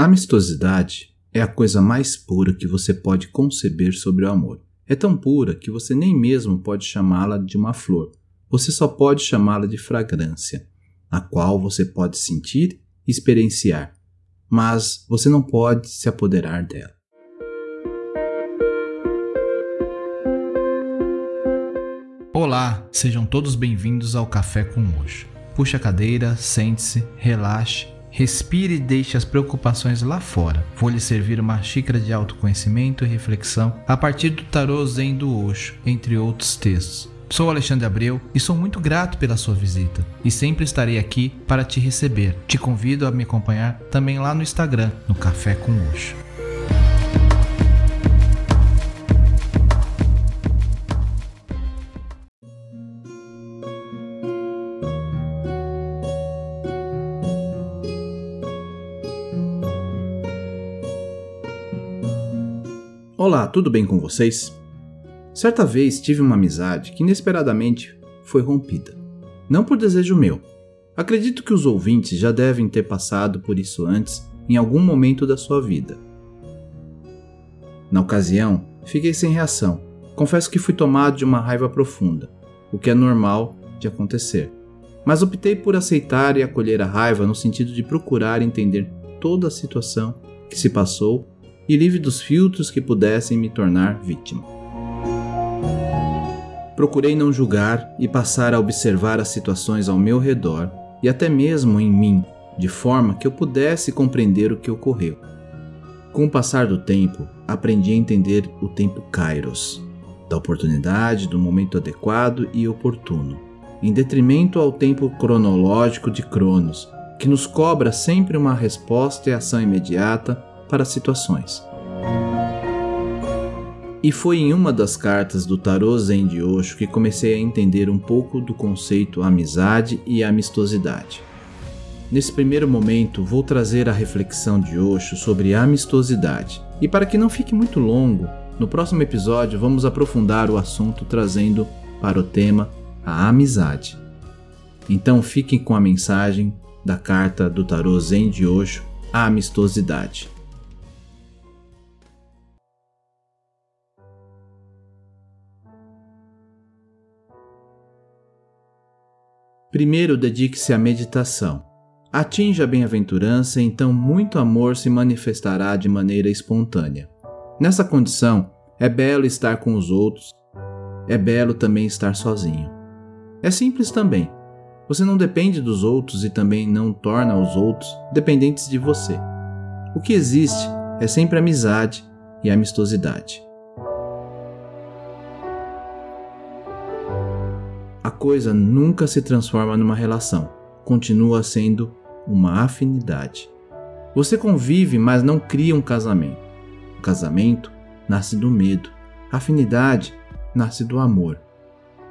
Amistosidade é a coisa mais pura que você pode conceber sobre o amor. É tão pura que você nem mesmo pode chamá-la de uma flor. Você só pode chamá-la de fragrância, a qual você pode sentir e experienciar, mas você não pode se apoderar dela. Olá, sejam todos bem-vindos ao Café com Hoje. Puxe a cadeira, sente-se, relaxe Respire e deixe as preocupações lá fora. Vou lhe servir uma xícara de autoconhecimento e reflexão a partir do tarô Zen do Osho, entre outros textos. Sou Alexandre Abreu e sou muito grato pela sua visita e sempre estarei aqui para te receber. Te convido a me acompanhar também lá no Instagram, no Café com Osho. Olá, tudo bem com vocês? Certa vez tive uma amizade que inesperadamente foi rompida. Não por desejo meu. Acredito que os ouvintes já devem ter passado por isso antes em algum momento da sua vida. Na ocasião, fiquei sem reação. Confesso que fui tomado de uma raiva profunda, o que é normal de acontecer. Mas optei por aceitar e acolher a raiva no sentido de procurar entender toda a situação que se passou e livre dos filtros que pudessem me tornar vítima. Procurei não julgar e passar a observar as situações ao meu redor e até mesmo em mim, de forma que eu pudesse compreender o que ocorreu. Com o passar do tempo, aprendi a entender o tempo Kairos, da oportunidade, do momento adequado e oportuno, em detrimento ao tempo cronológico de Cronos, que nos cobra sempre uma resposta e ação imediata para situações. E foi em uma das cartas do tarô Zen de Osho que comecei a entender um pouco do conceito amizade e amistosidade. Nesse primeiro momento, vou trazer a reflexão de Osho sobre amistosidade. E para que não fique muito longo, no próximo episódio vamos aprofundar o assunto trazendo para o tema a amizade. Então fiquem com a mensagem da carta do tarô Zen de Osho, a amistosidade. Primeiro dedique-se à meditação. Atinja a bem-aventurança, então muito amor se manifestará de maneira espontânea. Nessa condição, é belo estar com os outros, é belo também estar sozinho. É simples também. Você não depende dos outros e também não torna os outros dependentes de você. O que existe é sempre amizade e amistosidade. Coisa nunca se transforma numa relação, continua sendo uma afinidade. Você convive, mas não cria um casamento. O casamento nasce do medo, a afinidade nasce do amor.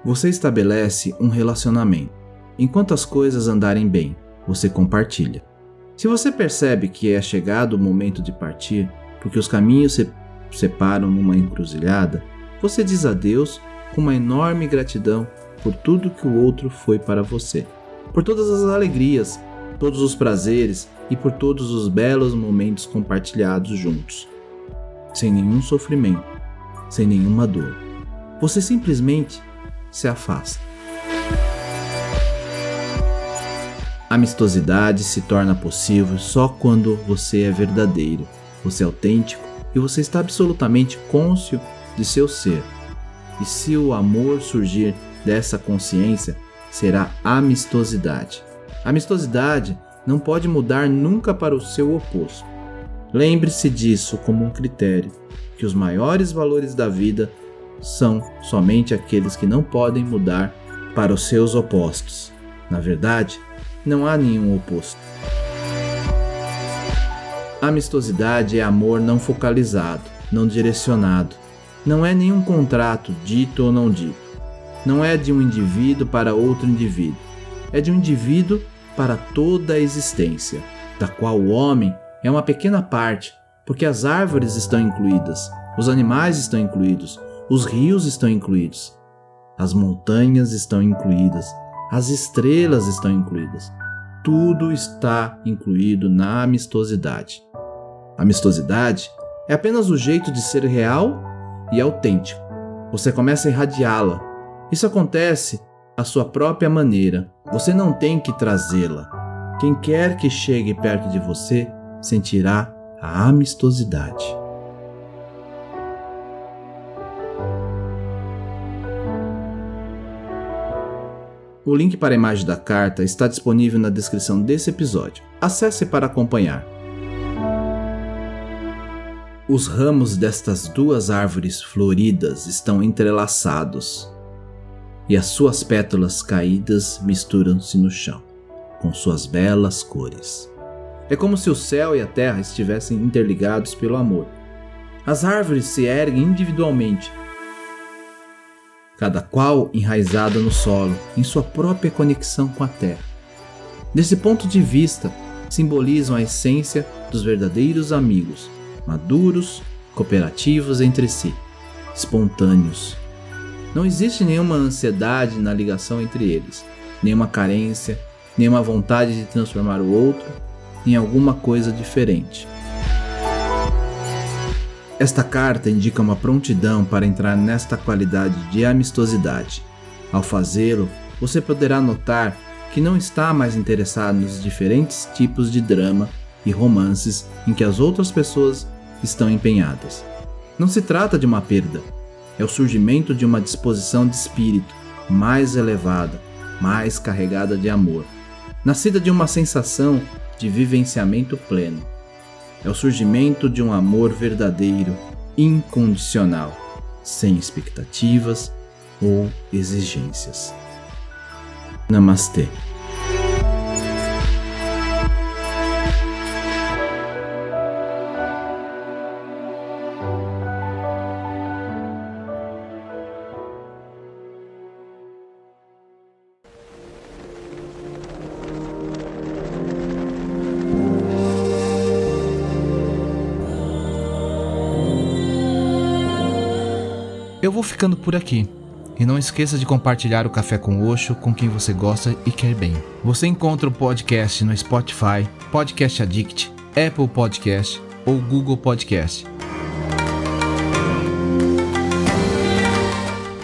Você estabelece um relacionamento. Enquanto as coisas andarem bem, você compartilha. Se você percebe que é chegado o momento de partir, porque os caminhos se separam numa encruzilhada, você diz adeus com uma enorme gratidão por tudo que o outro foi para você, por todas as alegrias, todos os prazeres e por todos os belos momentos compartilhados juntos, sem nenhum sofrimento, sem nenhuma dor. Você simplesmente se afasta. Amistosidade se torna possível só quando você é verdadeiro, você é autêntico e você está absolutamente cônscio de seu ser. E se o amor surgir dessa consciência será amistosidade. Amistosidade não pode mudar nunca para o seu oposto. Lembre-se disso como um critério, que os maiores valores da vida são somente aqueles que não podem mudar para os seus opostos. Na verdade, não há nenhum oposto. Amistosidade é amor não focalizado, não direcionado. Não é nenhum contrato dito ou não dito não é de um indivíduo para outro indivíduo, é de um indivíduo para toda a existência, da qual o homem é uma pequena parte, porque as árvores estão incluídas, os animais estão incluídos, os rios estão incluídos, as montanhas estão incluídas, as estrelas estão incluídas. Tudo está incluído na amistosidade. Amistosidade é apenas o jeito de ser real e autêntico. Você começa a irradiá-la. Isso acontece à sua própria maneira. Você não tem que trazê-la. Quem quer que chegue perto de você sentirá a amistosidade. O link para a imagem da carta está disponível na descrição desse episódio. Acesse para acompanhar. Os ramos destas duas árvores floridas estão entrelaçados e as suas pétalas caídas misturam-se no chão com suas belas cores. É como se o céu e a terra estivessem interligados pelo amor. As árvores se erguem individualmente, cada qual enraizada no solo, em sua própria conexão com a terra. Desse ponto de vista, simbolizam a essência dos verdadeiros amigos, maduros, cooperativos entre si, espontâneos. Não existe nenhuma ansiedade na ligação entre eles, nenhuma carência, nenhuma vontade de transformar o outro em alguma coisa diferente. Esta carta indica uma prontidão para entrar nesta qualidade de amistosidade. Ao fazê-lo, você poderá notar que não está mais interessado nos diferentes tipos de drama e romances em que as outras pessoas estão empenhadas. Não se trata de uma perda, é o surgimento de uma disposição de espírito mais elevada, mais carregada de amor, nascida de uma sensação de vivenciamento pleno é o surgimento de um amor verdadeiro, incondicional, sem expectativas ou exigências. Namastê. Eu vou ficando por aqui. E não esqueça de compartilhar o Café com Oxo com quem você gosta e quer bem. Você encontra o podcast no Spotify, Podcast Addict, Apple Podcast ou Google Podcast.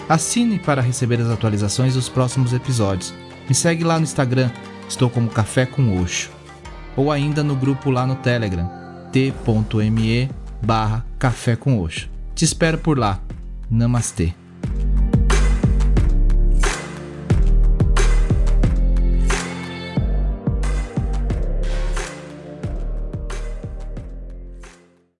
Assine para receber as atualizações dos próximos episódios. Me segue lá no Instagram, estou como Café com Oxo. Ou ainda no grupo lá no Telegram, t.me barra Café com Oxo. Te espero por lá. Namastê.